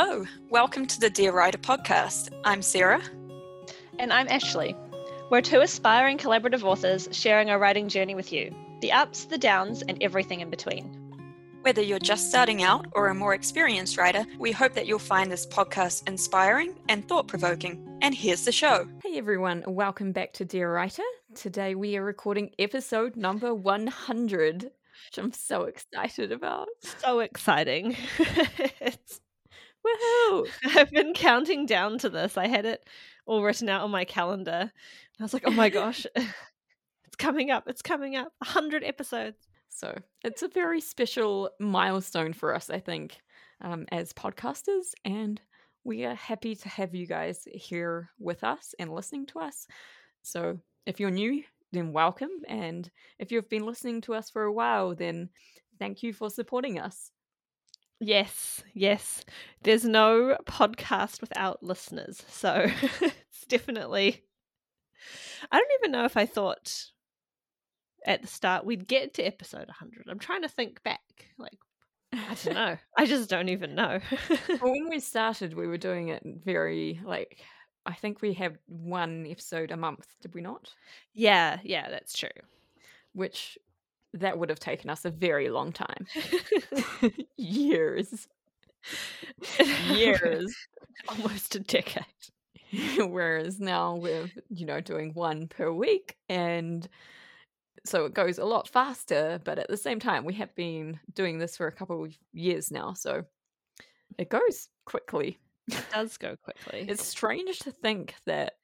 Hello, welcome to the Dear Writer podcast. I'm Sarah. And I'm Ashley. We're two aspiring collaborative authors sharing our writing journey with you the ups, the downs, and everything in between. Whether you're just starting out or a more experienced writer, we hope that you'll find this podcast inspiring and thought provoking. And here's the show. Hey everyone, welcome back to Dear Writer. Today we are recording episode number 100, which I'm so excited about. So exciting. it's Woohoo! I've been counting down to this. I had it all written out on my calendar. I was like, oh my gosh, it's coming up. It's coming up. 100 episodes. So it's a very special milestone for us, I think, um, as podcasters. And we are happy to have you guys here with us and listening to us. So if you're new, then welcome. And if you've been listening to us for a while, then thank you for supporting us. Yes, yes. There's no podcast without listeners. So it's definitely. I don't even know if I thought at the start we'd get to episode 100. I'm trying to think back. Like, I don't know. I just don't even know. well, when we started, we were doing it very, like, I think we had one episode a month, did we not? Yeah, yeah, that's true. Which that would have taken us a very long time. Years. Years. Almost a decade. Whereas now we're, you know, doing one per week. And so it goes a lot faster. But at the same time, we have been doing this for a couple of years now. So it goes quickly. It does go quickly. it's strange to think that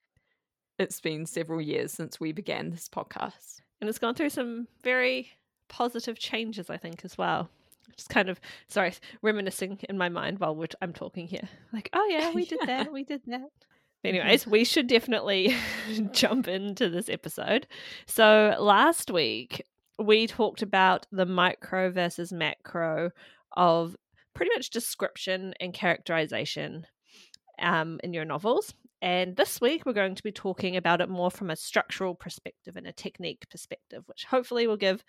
it's been several years since we began this podcast. And it's gone through some very positive changes, I think, as well. Just kind of, sorry, reminiscing in my mind while I'm talking here. Like, oh yeah, we did yeah. that, we did that. Anyways, we should definitely jump into this episode. So last week, we talked about the micro versus macro of pretty much description and characterization um, in your novels. And this week, we're going to be talking about it more from a structural perspective and a technique perspective, which hopefully will give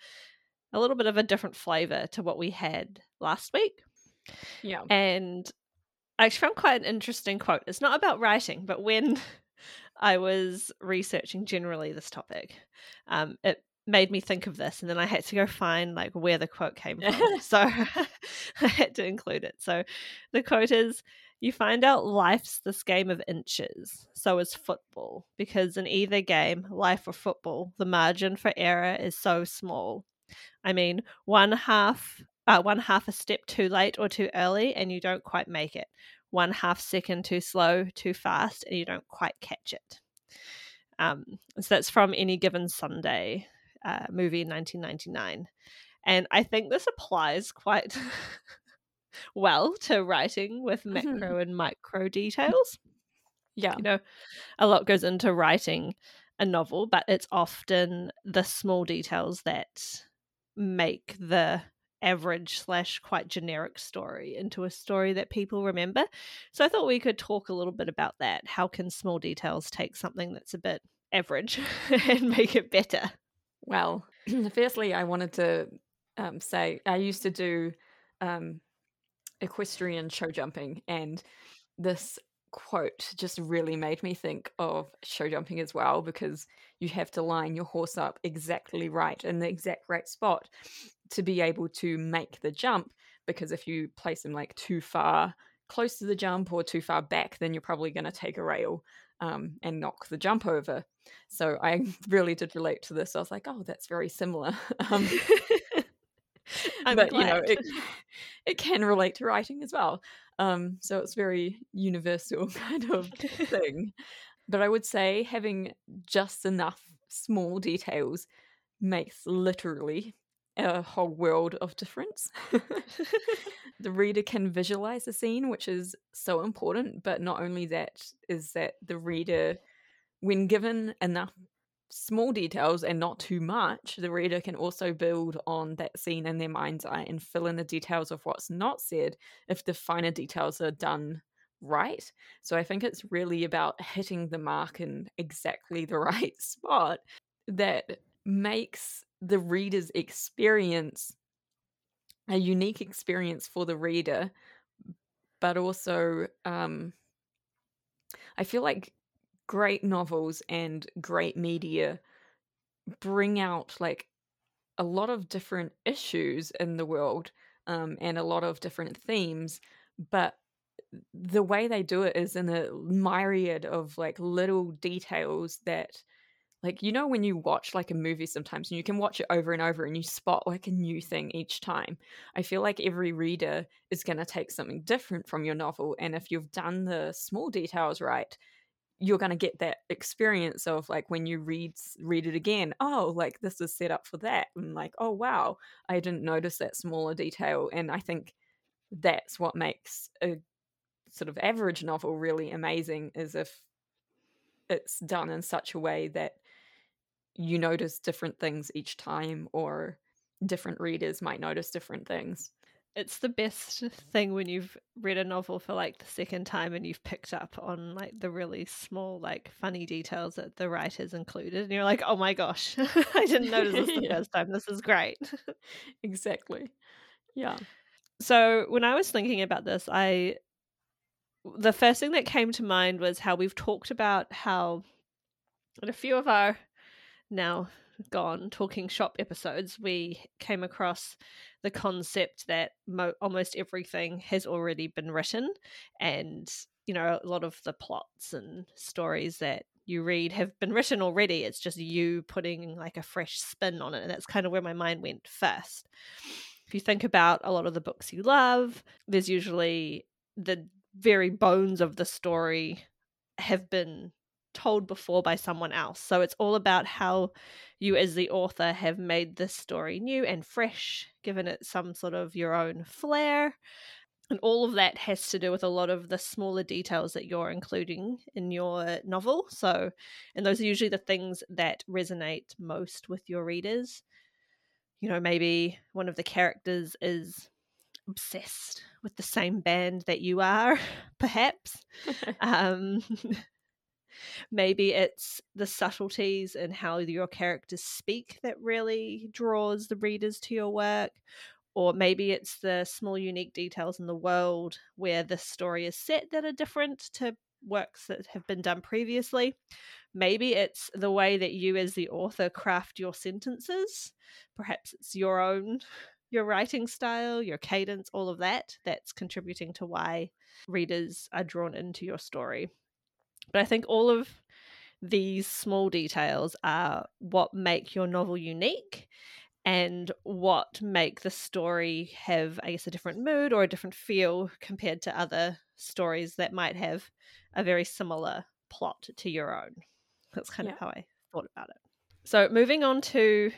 a little bit of a different flavor to what we had last week. Yeah. And I actually found quite an interesting quote. It's not about writing, but when I was researching generally this topic, um, it made me think of this and then I had to go find like where the quote came from. so I had to include it. So the quote is you find out life's this game of inches, so is football, because in either game, life or football, the margin for error is so small. I mean, one half uh, one half a step too late or too early, and you don't quite make it. One half second too slow, too fast, and you don't quite catch it. Um, so that's from Any Given Sunday, uh, movie in 1999. And I think this applies quite well to writing with mm-hmm. macro mm-hmm. and micro details. Yeah. You know, a lot goes into writing a novel, but it's often the small details that make the average slash quite generic story into a story that people remember. So I thought we could talk a little bit about that. How can small details take something that's a bit average and make it better? Well, firstly, I wanted to um, say I used to do um, equestrian show jumping, and this quote just really made me think of show jumping as well because you have to line your horse up exactly right in the exact right spot to be able to make the jump because if you place them like too far close to the jump or too far back then you're probably going to take a rail um, and knock the jump over. So i really did relate to this. I was like oh that's very similar. Um, but glad. you know it, it can relate to writing as well um, so it's very universal kind of thing but i would say having just enough small details makes literally a whole world of difference. the reader can visualize the scene, which is so important. But not only that, is that the reader, when given enough small details and not too much, the reader can also build on that scene in their mind's eye and fill in the details of what's not said if the finer details are done right. So I think it's really about hitting the mark in exactly the right spot that makes the reader's experience a unique experience for the reader but also um, I feel like great novels and great media bring out like a lot of different issues in the world um, and a lot of different themes, but the way they do it is in a myriad of like little details that like you know when you watch like a movie sometimes and you can watch it over and over and you spot like a new thing each time. I feel like every reader is going to take something different from your novel and if you've done the small details right you're going to get that experience of like when you read read it again oh like this is set up for that and like oh wow i didn't notice that smaller detail and i think that's what makes a sort of average novel really amazing is if it's done in such a way that you notice different things each time or different readers might notice different things it's the best thing when you've read a novel for like the second time and you've picked up on like the really small like funny details that the writers included and you're like oh my gosh i didn't notice this the yeah. first time. This is great. Exactly. Yeah. So when i was thinking about this i the first thing that came to mind was how we've talked about how in a few of our now gone talking shop episodes we came across the concept that mo- almost everything has already been written and you know a lot of the plots and stories that you read have been written already. It's just you putting like a fresh spin on it and that's kind of where my mind went first. If you think about a lot of the books you love there's usually the very bones of the story have been told before by someone else. So it's all about how you, as the author, have made this story new and fresh, given it some sort of your own flair. And all of that has to do with a lot of the smaller details that you're including in your novel. So, and those are usually the things that resonate most with your readers. You know, maybe one of the characters is obsessed with the same band that you are, perhaps. um, maybe it's the subtleties and how your characters speak that really draws the readers to your work or maybe it's the small unique details in the world where the story is set that are different to works that have been done previously. Maybe it's the way that you as the author craft your sentences. Perhaps it's your own your writing style your cadence all of that that's contributing to why readers are drawn into your story but I think all of these small details are what make your novel unique and what make the story have, I guess, a different mood or a different feel compared to other stories that might have a very similar plot to your own. That's kind yeah. of how I thought about it. So, moving on to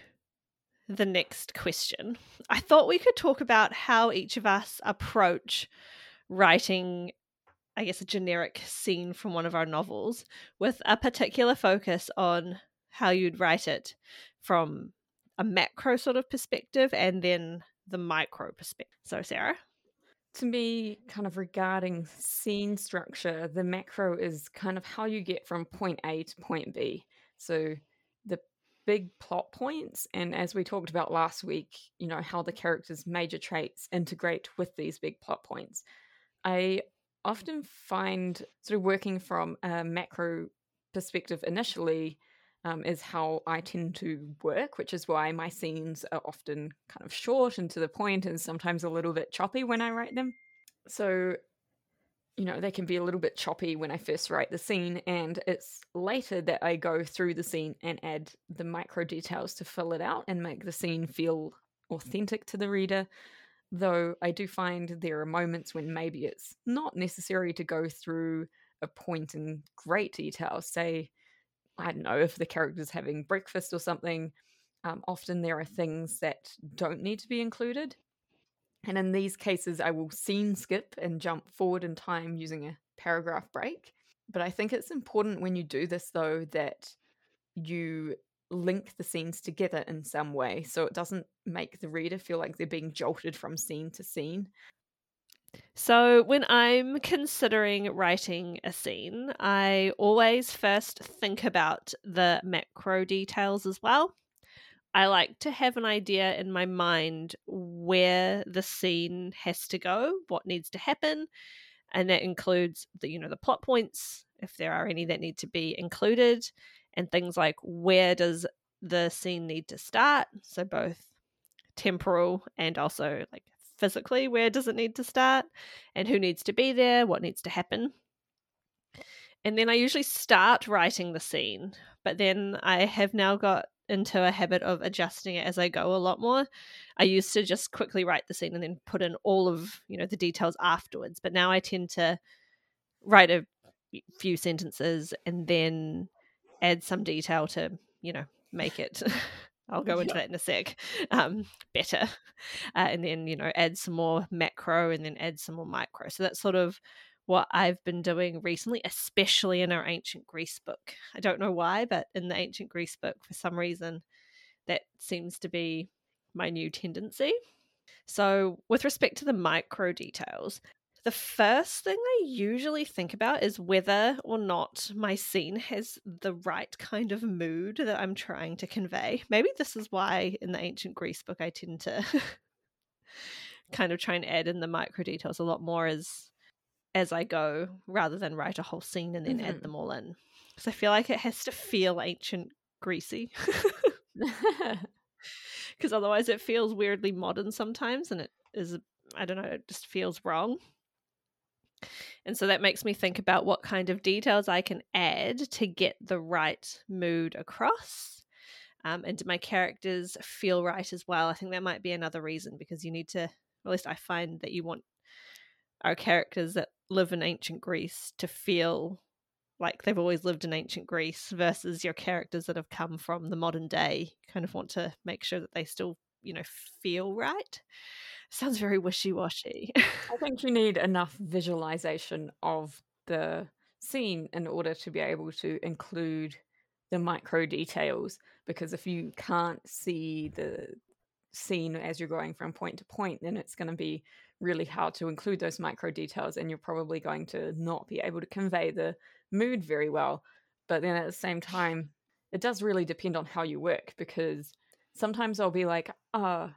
the next question, I thought we could talk about how each of us approach writing I guess, a generic scene from one of our novels with a particular focus on how you'd write it from a macro sort of perspective and then the micro perspective. So, Sarah? To me, kind of regarding scene structure, the macro is kind of how you get from point A to point B. So, the big plot points, and as we talked about last week, you know, how the characters' major traits integrate with these big plot points. I often find sort of working from a macro perspective initially um, is how I tend to work, which is why my scenes are often kind of short and to the point and sometimes a little bit choppy when I write them. So, you know, they can be a little bit choppy when I first write the scene, and it's later that I go through the scene and add the micro details to fill it out and make the scene feel authentic to the reader though I do find there are moments when maybe it's not necessary to go through a point in great detail. Say, I don't know, if the character's having breakfast or something, um, often there are things that don't need to be included. And in these cases, I will scene skip and jump forward in time using a paragraph break. But I think it's important when you do this, though, that you link the scenes together in some way so it doesn't make the reader feel like they're being jolted from scene to scene. So, when I'm considering writing a scene, I always first think about the macro details as well. I like to have an idea in my mind where the scene has to go, what needs to happen, and that includes the you know the plot points if there are any that need to be included and things like where does the scene need to start? So both temporal and also like physically where does it need to start? And who needs to be there? What needs to happen? And then i usually start writing the scene but then i have now got into a habit of adjusting it as I go a lot more. I used to just quickly write the scene and then put in all of, you know, the details afterwards, but now I tend to write a few sentences and then add some detail to, you know, make it I'll go into that in a sec. Um, better, uh, and then you know add some more macro, and then add some more micro. So that's sort of what I've been doing recently, especially in our ancient Greece book. I don't know why, but in the ancient Greece book, for some reason, that seems to be my new tendency. So, with respect to the micro details, the first thing I usually think about is whether or not my scene has the right kind of mood that I'm trying to convey. Maybe this is why in the ancient Greece book I tend to kind of try and add in the micro details a lot more as as I go rather than write a whole scene and then mm-hmm. add them all in. Because I feel like it has to feel ancient greasy. Because otherwise it feels weirdly modern sometimes and it is, I don't know, it just feels wrong. And so that makes me think about what kind of details I can add to get the right mood across. Um, and do my characters feel right as well? I think that might be another reason because you need to, at least I find that you want our characters that live in ancient Greece to feel like they've always lived in ancient Greece versus your characters that have come from the modern day. You kind of want to make sure that they still, you know, feel right. Sounds very wishy washy. I think you need enough visualization of the scene in order to be able to include the micro details because if you can't see the scene as you're going from point to point then it's going to be really hard to include those micro details and you're probably going to not be able to convey the mood very well. But then at the same time, it does really depend on how you work because sometimes I'll be like, ah,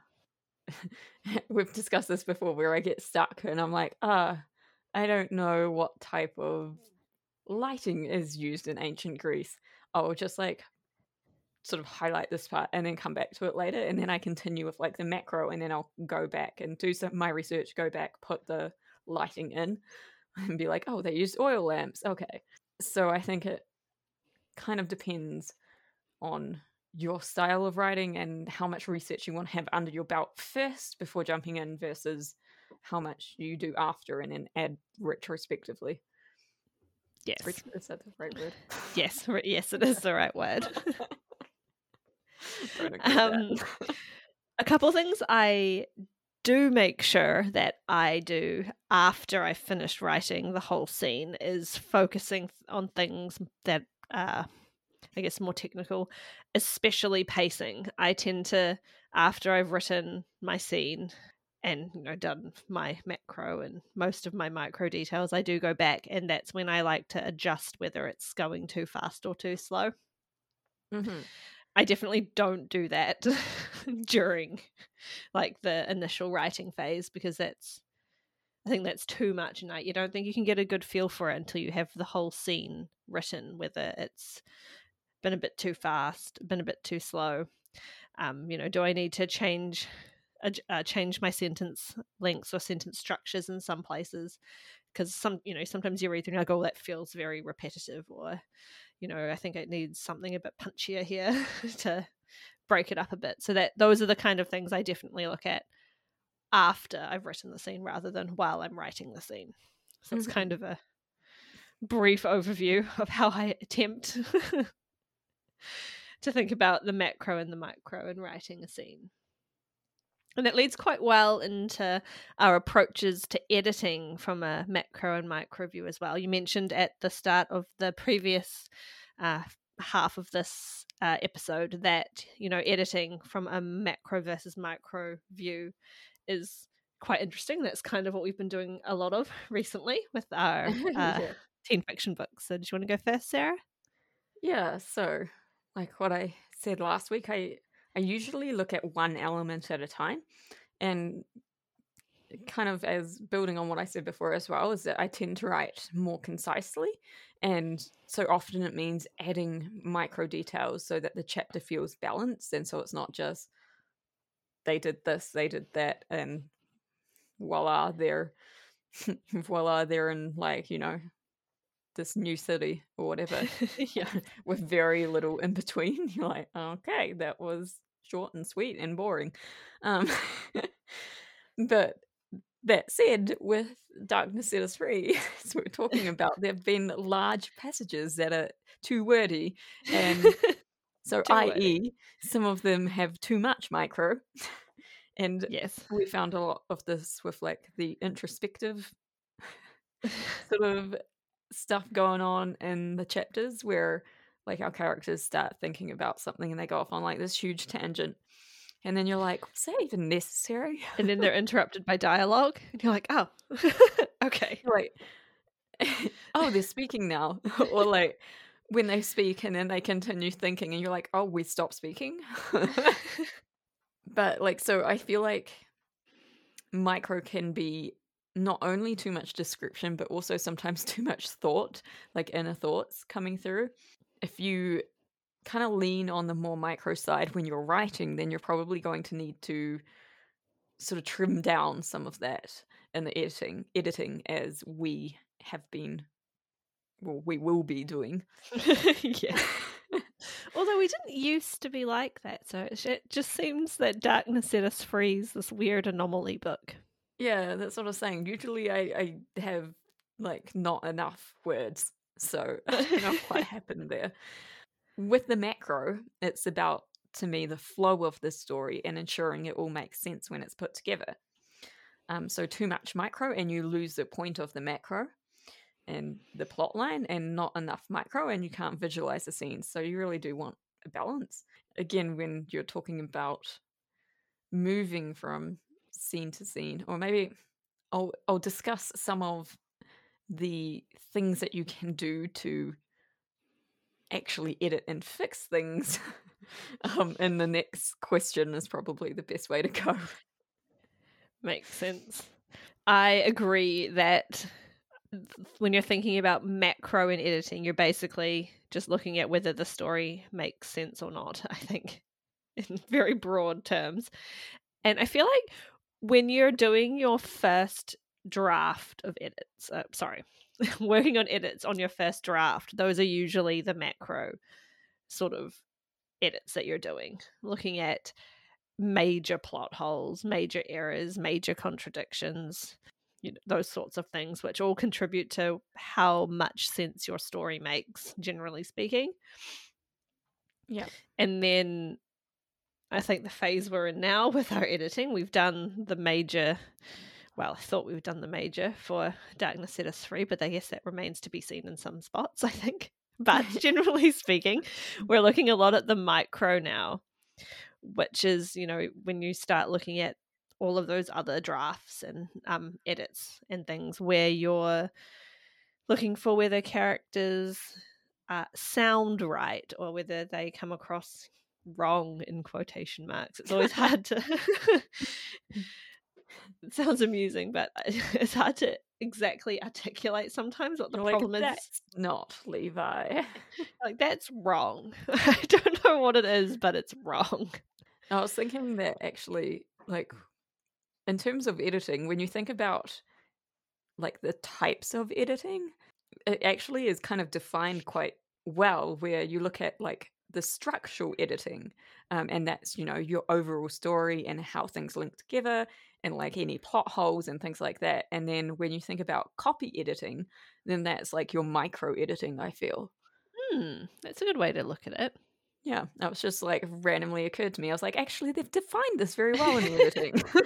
we've discussed this before where I get stuck and I'm like, ah, I don't know what type of lighting is used in ancient Greece. I'll just like sort of highlight this part and then come back to it later and then I continue with like the macro and then I'll go back and do some my research, go back, put the lighting in and be like, oh, they used oil lamps. Okay. So I think it kind of depends on your style of writing and how much research you want to have under your belt first before jumping in versus how much you do after and then add retrospectively. Yes. Is that the right word? Yes, yes, it is the right word. um, a couple things I do make sure that I do after I finish writing the whole scene is focusing on things that are, I guess, more technical, especially pacing. I tend to, after I've written my scene and you know done my macro and most of my micro details, I do go back, and that's when I like to adjust whether it's going too fast or too slow. Mm-hmm. I definitely don't do that during like the initial writing phase because that's I think that's too much and you don't think you can get a good feel for it until you have the whole scene written whether it's been a bit too fast, been a bit too slow. Um, you know, do I need to change uh, change my sentence lengths or sentence structures in some places? Because some, you know, sometimes you read through and go, "Oh, that feels very repetitive," or you know, I think it needs something a bit punchier here to break it up a bit. So that those are the kind of things I definitely look at after I've written the scene rather than while I'm writing the scene. So it's mm-hmm. kind of a brief overview of how I attempt to think about the macro and the micro in writing a scene. And that leads quite well into our approaches to editing from a macro and micro view as well. You mentioned at the start of the previous uh, half of this uh, episode that, you know, editing from a macro versus micro view is quite interesting. That's kind of what we've been doing a lot of recently with our uh, yeah. teen fiction books. So, do you want to go first, Sarah? Yeah. So, like what I said last week, I I usually look at one element at a time. And kind of as building on what I said before as well, is that I tend to write more concisely. And so often it means adding micro details so that the chapter feels balanced. And so it's not just they did this, they did that, and voila, they're voila, they're in like, you know, this new city or whatever. yeah. with very little in between. You're like, okay, that was short and sweet and boring. Um, but that said, with Darkness Set Us Free, as we're talking about, there have been large passages that are too wordy. And so, i.e., some of them have too much micro. And Yes. we found a lot of this with like the introspective sort of stuff going on in the chapters where like our characters start thinking about something and they go off on like this huge tangent. And then you're like, was that even necessary? and then they're interrupted by dialogue, and you're like, oh, okay. Like, oh, they're speaking now. or like when they speak and then they continue thinking and you're like, oh, we stop speaking. but like, so I feel like micro can be not only too much description, but also sometimes too much thought, like inner thoughts coming through. If you kind of lean on the more micro side when you're writing, then you're probably going to need to sort of trim down some of that in the editing, editing as we have been, well, we will be doing. yeah. Although we didn't used to be like that, so it just seems that Darkness Set Us Free is this weird anomaly book. Yeah, that's what I was saying. Usually I, I have like not enough words, so don't quite what happened there. With the macro, it's about to me the flow of the story and ensuring it all makes sense when it's put together. Um, so too much micro and you lose the point of the macro and the plot line, and not enough micro and you can't visualize the scenes. So you really do want a balance. Again, when you're talking about moving from scene to scene, or maybe I'll I'll discuss some of the things that you can do to actually edit and fix things. um, and the next question is probably the best way to go. Makes sense. I agree that when you're thinking about macro and editing, you're basically just looking at whether the story makes sense or not, I think, in very broad terms. And I feel like when you're doing your first draft of edits, uh, sorry, working on edits on your first draft, those are usually the macro sort of edits that you're doing, looking at major plot holes, major errors, major contradictions, you know, those sorts of things, which all contribute to how much sense your story makes, generally speaking. Yeah. And then I think the phase we're in now with our editing, we've done the major. Well, I thought we've done the major for Darkness Set Us Free, but I guess that remains to be seen in some spots, I think. But generally speaking, we're looking a lot at the micro now, which is, you know, when you start looking at all of those other drafts and um, edits and things where you're looking for whether characters uh, sound right or whether they come across wrong in quotation marks. It's always hard to. it sounds amusing, but it's hard to exactly articulate sometimes what the You're like, problem is. Not Levi. Like that's wrong. I don't know what it is, but it's wrong. I was thinking that actually, like, in terms of editing, when you think about like the types of editing, it actually is kind of defined quite well. Where you look at like the structural editing, um, and that's you know your overall story and how things link together, and like any plot holes and things like that. And then when you think about copy editing, then that's like your micro editing. I feel. Hmm, that's a good way to look at it. Yeah, that was just like randomly occurred to me. I was like, actually, they've defined this very well in the editing.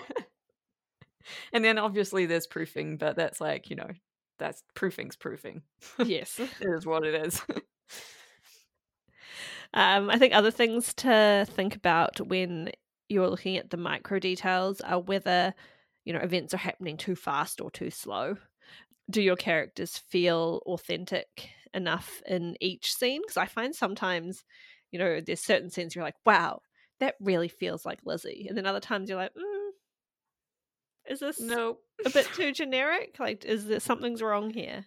and then obviously there's proofing, but that's like, you know, that's proofing's proofing. Yes. It is what it is. Um, I think other things to think about when you're looking at the micro details are whether, you know, events are happening too fast or too slow. Do your characters feel authentic enough in each scene? Because I find sometimes, you know, there's certain scenes you're like, wow, that really feels like Lizzie. And then other times you're like, mm, is this no a bit too generic? Like, is there something's wrong here?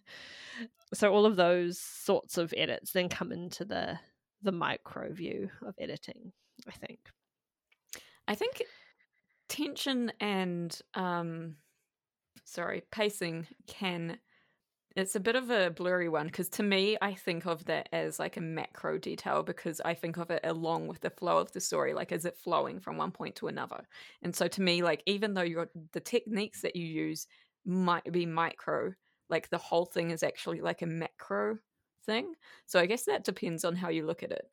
So all of those sorts of edits then come into the the micro view of editing. I think. I think tension and um, sorry, pacing can it's a bit of a blurry one because to me, I think of that as like a macro detail because I think of it along with the flow of the story, like is it flowing from one point to another? And so to me, like even though you're the techniques that you use might be micro, like the whole thing is actually like a macro thing. So I guess that depends on how you look at it.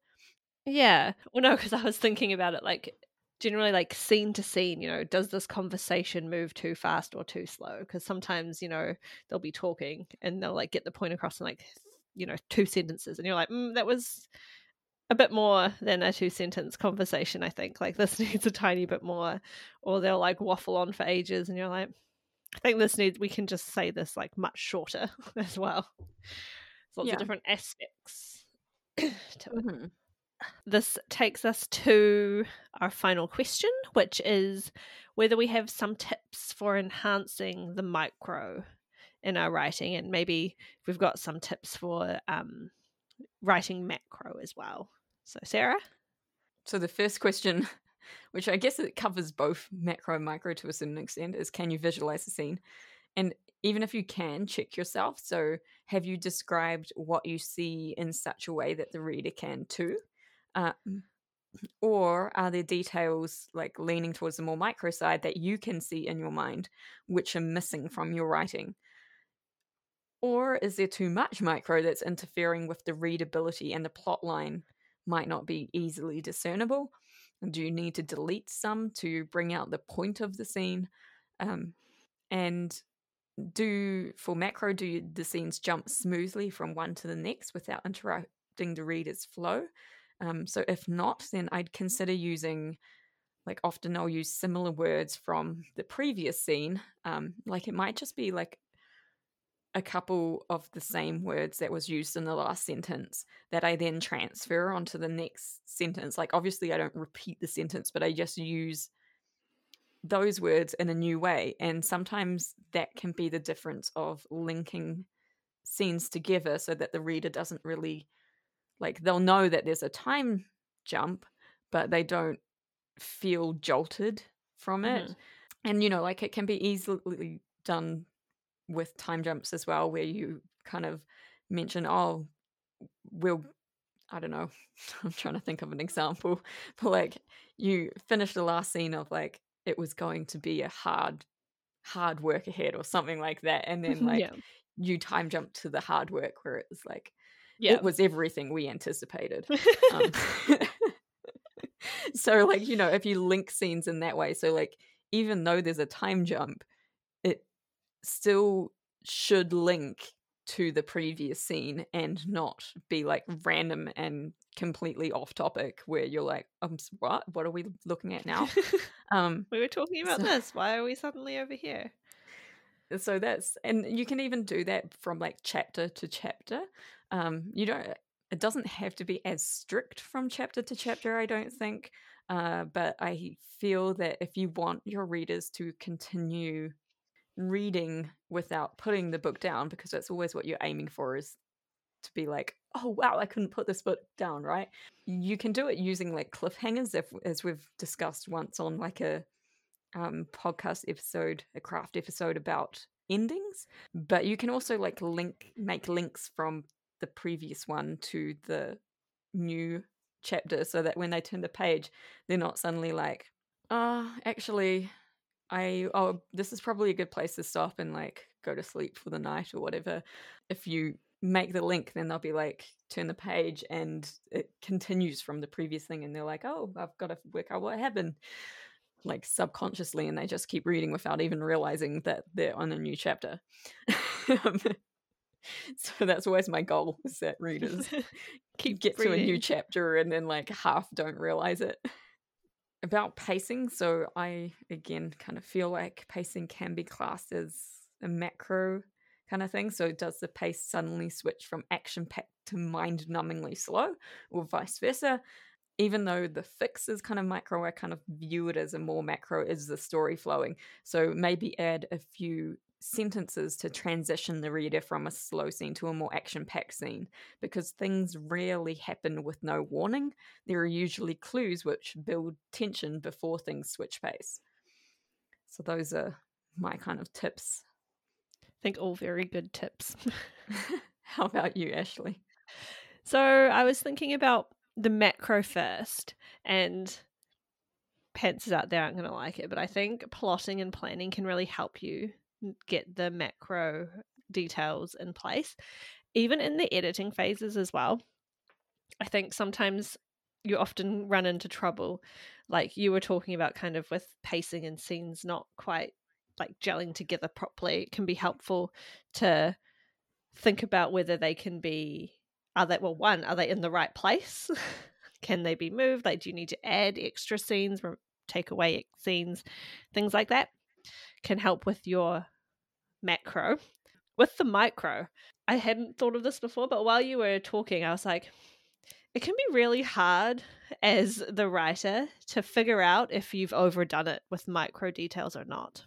Yeah. Well, no, because I was thinking about it like generally like scene to scene you know does this conversation move too fast or too slow because sometimes you know they'll be talking and they'll like get the point across in like you know two sentences and you're like mm, that was a bit more than a two sentence conversation i think like this needs a tiny bit more or they'll like waffle on for ages and you're like i think this needs we can just say this like much shorter as well lots yeah. of different aspects to it mm-hmm this takes us to our final question, which is whether we have some tips for enhancing the micro in our writing, and maybe we've got some tips for um, writing macro as well. So, Sarah? So, the first question, which I guess it covers both macro and micro to a certain extent, is can you visualize the scene? And even if you can, check yourself. So, have you described what you see in such a way that the reader can too? Uh, or are there details like leaning towards the more micro side that you can see in your mind, which are missing from your writing? Or is there too much micro that's interfering with the readability and the plot line might not be easily discernible? Do you need to delete some to bring out the point of the scene? Um, and do for macro, do the scenes jump smoothly from one to the next without interrupting the reader's flow? Um, so if not, then I'd consider using, like often I'll use similar words from the previous scene. Um, like it might just be like a couple of the same words that was used in the last sentence that I then transfer onto the next sentence. Like obviously I don't repeat the sentence, but I just use those words in a new way. And sometimes that can be the difference of linking scenes together so that the reader doesn't really like they'll know that there's a time jump, but they don't feel jolted from it. Mm-hmm. And you know, like it can be easily done with time jumps as well, where you kind of mention, oh, we'll I don't know. I'm trying to think of an example. But like you finish the last scene of like it was going to be a hard hard work ahead or something like that. And then like yeah. you time jump to the hard work where it was like yeah. it was everything we anticipated. um, so, like, you know, if you link scenes in that way, so like, even though there's a time jump, it still should link to the previous scene and not be like random and completely off topic where you're like um what what are we looking at now um we were talking about so, this why are we suddenly over here so that's and you can even do that from like chapter to chapter um, you don't. It doesn't have to be as strict from chapter to chapter. I don't think. Uh, but I feel that if you want your readers to continue reading without putting the book down, because that's always what you're aiming for, is to be like, oh wow, I couldn't put this book down, right? You can do it using like cliffhangers, if, as we've discussed once on like a um, podcast episode, a craft episode about endings. But you can also like link, make links from the previous one to the new chapter so that when they turn the page, they're not suddenly like, oh, actually, I, oh, this is probably a good place to stop and like go to sleep for the night or whatever. If you make the link, then they'll be like, turn the page and it continues from the previous thing. And they're like, oh, I've got to work out what happened like subconsciously and they just keep reading without even realizing that they're on a new chapter. So that's always my goal is that readers keep get reading. to a new chapter and then like half don't realize it about pacing so i again kind of feel like pacing can be classed as a macro kind of thing so does the pace suddenly switch from action packed to mind numbingly slow or vice versa even though the fix is kind of micro, I kind of view it as a more macro is the story flowing. So maybe add a few sentences to transition the reader from a slow scene to a more action packed scene because things rarely happen with no warning. There are usually clues which build tension before things switch pace. So, those are my kind of tips. I think all very good tips. How about you, Ashley? So, I was thinking about the macro first and pantsers out there aren't going to like it, but I think plotting and planning can really help you get the macro details in place, even in the editing phases as well. I think sometimes you often run into trouble, like you were talking about, kind of with pacing and scenes not quite like gelling together properly. It can be helpful to think about whether they can be are they well one are they in the right place can they be moved like do you need to add extra scenes take away scenes things like that can help with your macro. With the micro, I hadn't thought of this before, but while you were talking, I was like, it can be really hard as the writer to figure out if you've overdone it with micro details or not.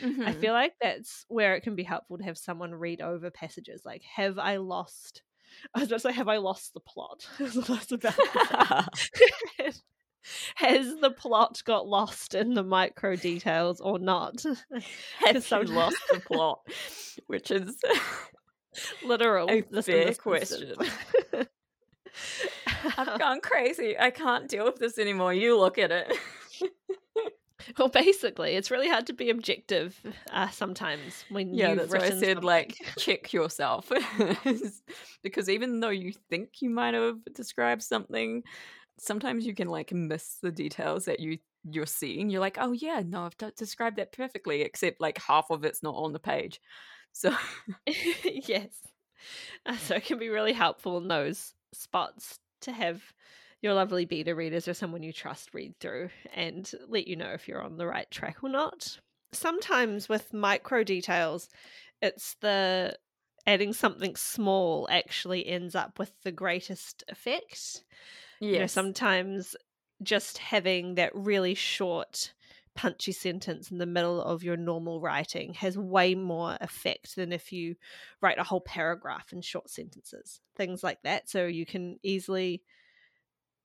Mm-hmm. I feel like that's where it can be helpful to have someone read over passages. Like, have I lost? I was about to say, have I lost the plot? that's about. has the plot got lost in the micro details or not? Has some lost the plot? Which is literal. A fair question. I've gone crazy. I can't deal with this anymore. You look at it. well, basically, it's really hard to be objective uh, sometimes when yeah, that's why I said something. like check yourself because even though you think you might have described something sometimes you can like miss the details that you you're seeing. You're like, oh yeah, no, I've described that perfectly, except like half of it's not on the page. So yes, uh, so it can be really helpful in those spots to have your lovely beta readers or someone you trust read through and let you know if you're on the right track or not. Sometimes with micro details, it's the adding something small actually ends up with the greatest effect. Yes. You know, sometimes just having that really short, punchy sentence in the middle of your normal writing has way more effect than if you write a whole paragraph in short sentences, things like that. So you can easily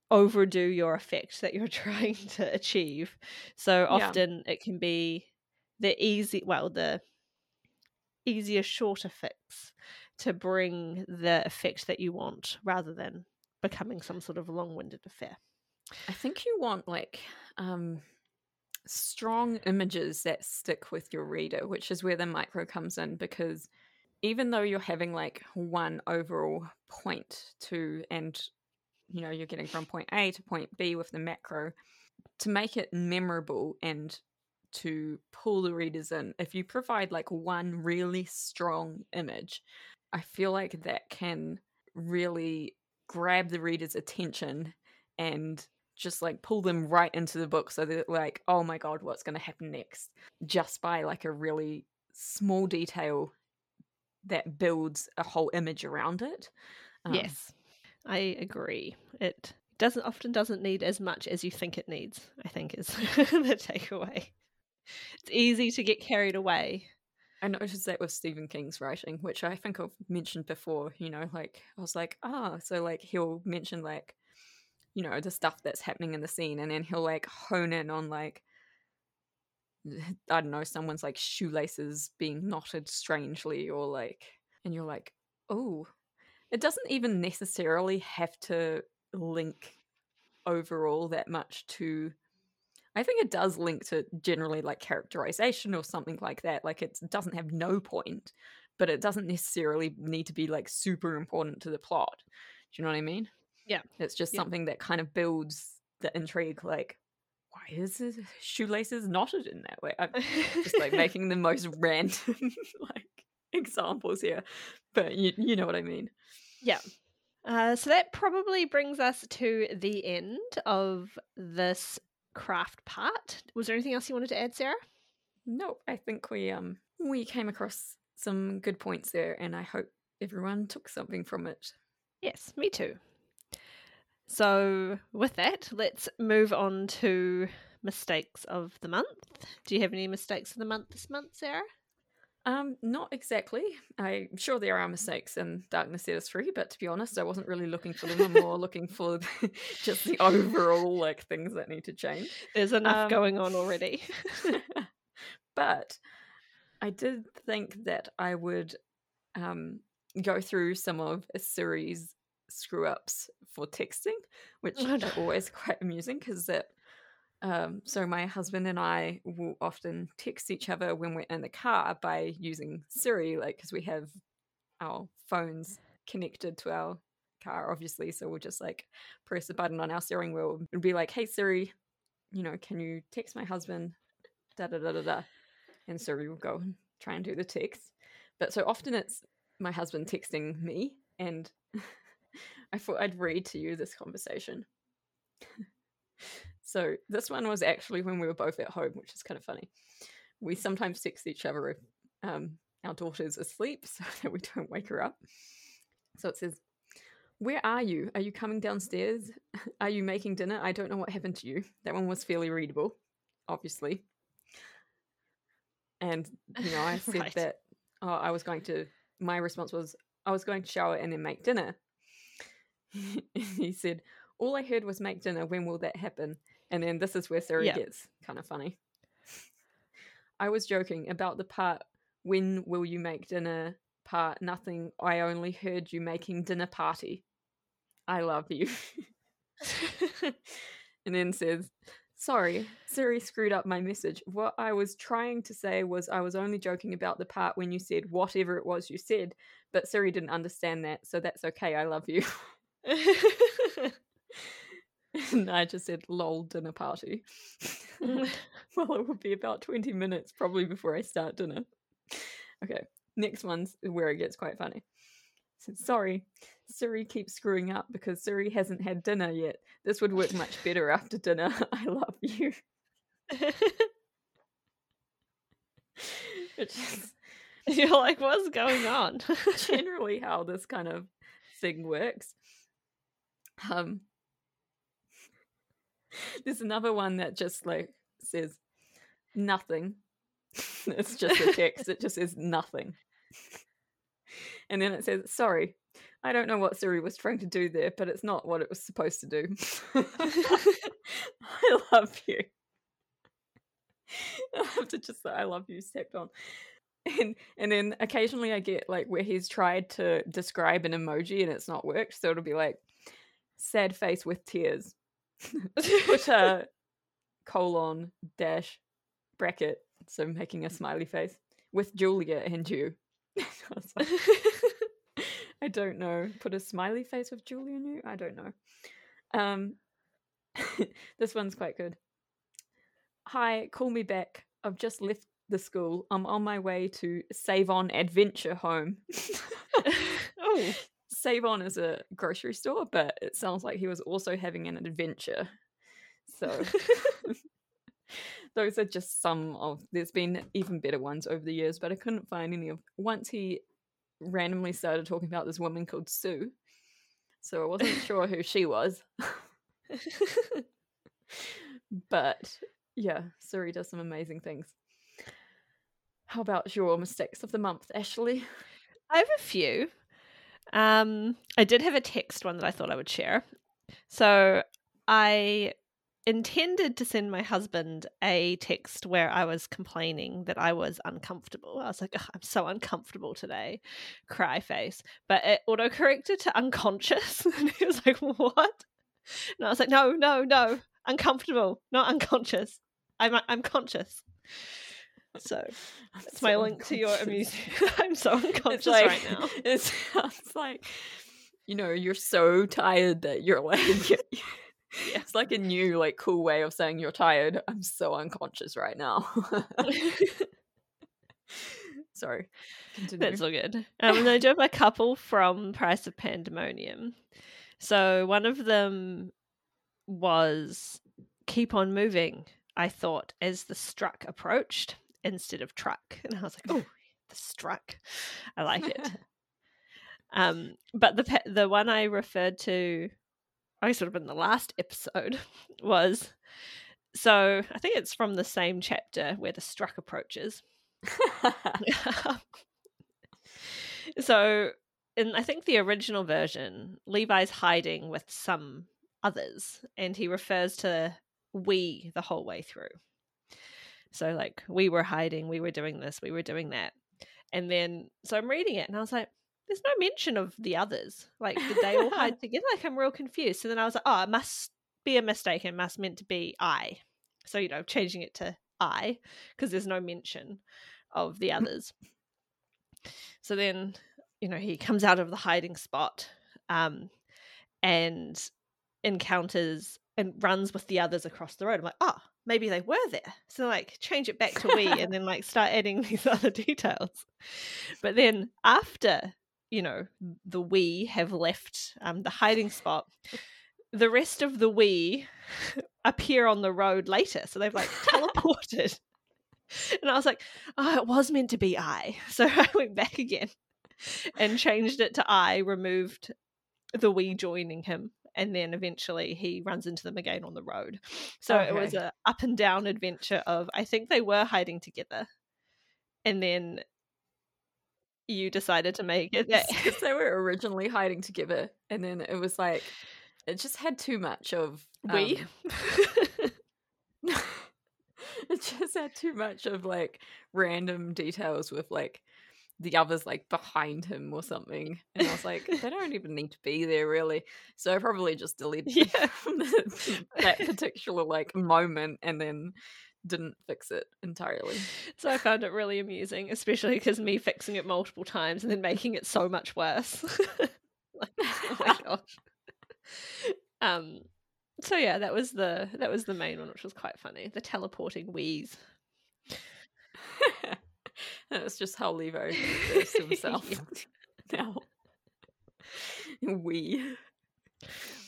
overdo your effect that you're trying to achieve. So often yeah. it can be the easy, well, the easier, shorter fix to bring the effect that you want rather than becoming some sort of long-winded affair. I think you want like um strong images that stick with your reader, which is where the micro comes in because even though you're having like one overall point to and you know you're getting from point A to point B with the macro to make it memorable and to pull the readers in if you provide like one really strong image i feel like that can really grab the reader's attention and just like pull them right into the book so they're like oh my god what's going to happen next? Just by like a really small detail that builds a whole image around it. Um, yes i agree. It doesn't often doesn't need as much as you think it needs i think is the takeaway. It's easy to get carried away I noticed that with Stephen King's writing, which I think I've mentioned before. You know, like I was like, ah, oh. so like he'll mention like, you know, the stuff that's happening in the scene, and then he'll like hone in on like, I don't know, someone's like shoelaces being knotted strangely, or like, and you're like, oh, it doesn't even necessarily have to link overall that much to I think it does link to generally like characterization or something like that. Like it doesn't have no point, but it doesn't necessarily need to be like super important to the plot. Do you know what I mean? Yeah. It's just yeah. something that kind of builds the intrigue. Like, why is his shoelaces knotted in that way? I'm just like making the most random like examples here, but you you know what I mean. Yeah. Uh, so that probably brings us to the end of this craft part. Was there anything else you wanted to add, Sarah? No, I think we um we came across some good points there, and I hope everyone took something from it. Yes, me too. So, with that, let's move on to mistakes of the month. Do you have any mistakes of the month this month, Sarah? Um, not exactly. I'm sure there are mistakes in Darkness Free, but to be honest, I wasn't really looking for them. I'm more looking for just the overall like things that need to change. There's enough Um, going on already. but I did think that I would um, go through some of a Siri's screw ups for texting, which Oh, are always quite amusing because that. Um, so my husband and I will often text each other when we're in the car by using Siri, like because we have our phones connected to our car, obviously. So we'll just like press a button on our steering wheel and be like, "Hey Siri, you know, can you text my husband?" Da da da da da, and Siri will go and try and do the text. But so often it's my husband texting me, and I thought I'd read to you this conversation. so this one was actually when we were both at home, which is kind of funny. We sometimes text each other if um, our daughter's asleep so that we don't wake her up. So it says, Where are you? Are you coming downstairs? Are you making dinner? I don't know what happened to you. That one was fairly readable, obviously. And, you know, I said Right. that oh, I was going to, my response was, I was going to shower and then make dinner. he said, All I heard was make dinner. When will that happen? And then this is where Sarah Yeah. gets kind of funny. I was joking about the part, when will you make dinner part, nothing. I only heard you making dinner party. I love you. and then says, Sorry, Siri screwed up my message. What I was trying to say was I was only joking about the part when you said whatever it was you said, but Siri didn't understand that, so that's okay. I love you. and I just said, lol, dinner party. well, it would be about 20 minutes probably before I start dinner. Okay, next one's where it gets quite funny. Sorry, Siri keeps screwing up because Siri hasn't had dinner yet. This would work much better after dinner. I love you. Which is You're like, what's going on? generally how this kind of thing works. Um, there's another one that just like says nothing. it's just a text. it just says nothing. And then it says, sorry, I don't know what Siri was trying to do there, but it's not what it was supposed to do. I love you. I have to just say, I love you, stepped on. And and then occasionally I get like where he's tried to describe an emoji and it's not worked. So it'll be like sad face with tears. Put a colon dash bracket, so making a smiley face with Julia and you. I like, I don't know. Put a smiley face with Julia and you? I don't know. Um this one's quite good. Hi, call me back. I've just left the school. I'm on my way to Save On Adventure Home. oh, Save On is a grocery store, but it sounds like he was also having an adventure. So those are just some of there's been even better ones over the years, but I couldn't find any of once he randomly started talking about this woman called Sue. So I wasn't sure who she was. But yeah, Siri does some amazing things. How about your mistakes of the month, Ashley? I have a few. Um, I did have a text one that I thought I would share. So I intended to send my husband a text where I was complaining that I was uncomfortable. I was like, "Ugh, I'm so uncomfortable today, cry face. But it autocorrected to unconscious. and he was like, What? And I was like, No, no, no, uncomfortable, not unconscious. I'm I'm conscious. So it's my link to your amusement. I'm so unconscious right now. It sounds like you know you're so tired that you're like it's like a new like cool way of saying you're tired. I'm so unconscious right now. Sorry. Continue. That's all good. Um, and I do have a couple from Price of Pandemonium. So one of them was keep on moving, I thought, as the struck approached instead of truck. And I was like, oh, the struck. I like it. Um, but the the one I referred to I sort of in the last episode was so I think it's from the same chapter where the struck approaches. so in I think the original version, Levi's hiding with some others, and he refers to we the whole way through. So like we were hiding, we were doing this, we were doing that. And then so I'm reading it and I was like, there's no mention of the others. Like, did they all hide together? Like I'm real confused. So then I was like, oh, it must be a mistake. It must meant to be I. So, you know, changing it to I, because there's no mention of the others. so then, you know, he comes out of the hiding spot um, and encounters and runs with the others across the road. I'm like, oh, maybe they were there. So like change it back to we and then like start adding these other details. But then after, you know, the we have left um, the hiding spot, the rest of the we appear on the road later. So they've like teleported. and I was like, oh, it was meant to be I. So I went back again and changed it to I, removed the we joining him and then eventually he runs into them again on the road. So okay. it was a up and down adventure of I think they were hiding together, and then you decided to make it because they were originally hiding together, and then it was like it just had too much of um, we. it just had too much of like random details with like the others like behind him or something. And I was like, they don't even need to be there really. So I probably just deleted yeah. that particular like moment and then didn't fix it entirely. So I found it really amusing, especially because me fixing it multiple times and then making it so much worse. like, oh my gosh. Um so yeah, that was the that was the main one, which was quite funny. The teleporting wheeze. That's just how Levi refers to himself now. we.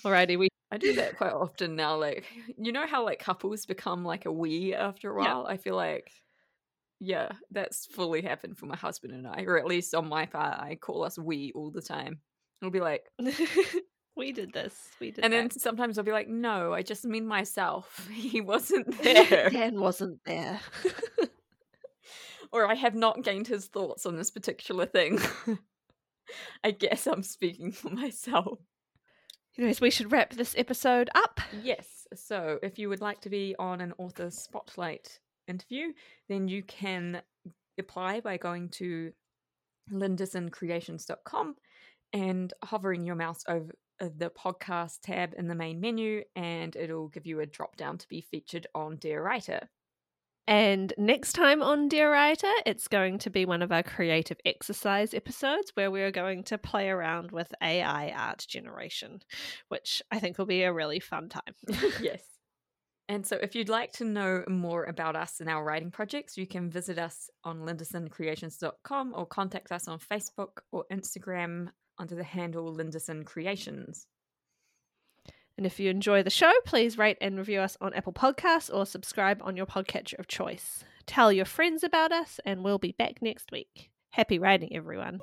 Alrighty, we. I do that quite often now. Like, you know how like couples become like a we after a while. Yeah. I feel like, yeah, that's fully happened for my husband and I, or at least on my part, I call us we all the time. It'll be like, we did this. We did. And that. then sometimes I'll be like, no, I just mean myself. He wasn't there. Dan wasn't there or I have not gained his thoughts on this particular thing. I guess I'm speaking for myself. Anyways, we should wrap this episode up. Yes. So, if you would like to be on an author spotlight interview, then you can apply by going to lindasoncreations.com and hovering your mouse over the podcast tab in the main menu, and it'll give you a drop down to be featured on Dear Writer. And next time on Dear Writer, it's going to be one of our creative exercise episodes where we're going to play around with AI art generation, which I think will be a really fun time. yes. And so, if you'd like to know more about us and our writing projects, you can visit us on lindasoncreations.com or contact us on Facebook or Instagram under the handle Lindason Creations. And if you enjoy the show, please rate and review us on Apple Podcasts or subscribe on your podcatcher of choice. Tell your friends about us, and we'll be back next week. Happy writing, everyone.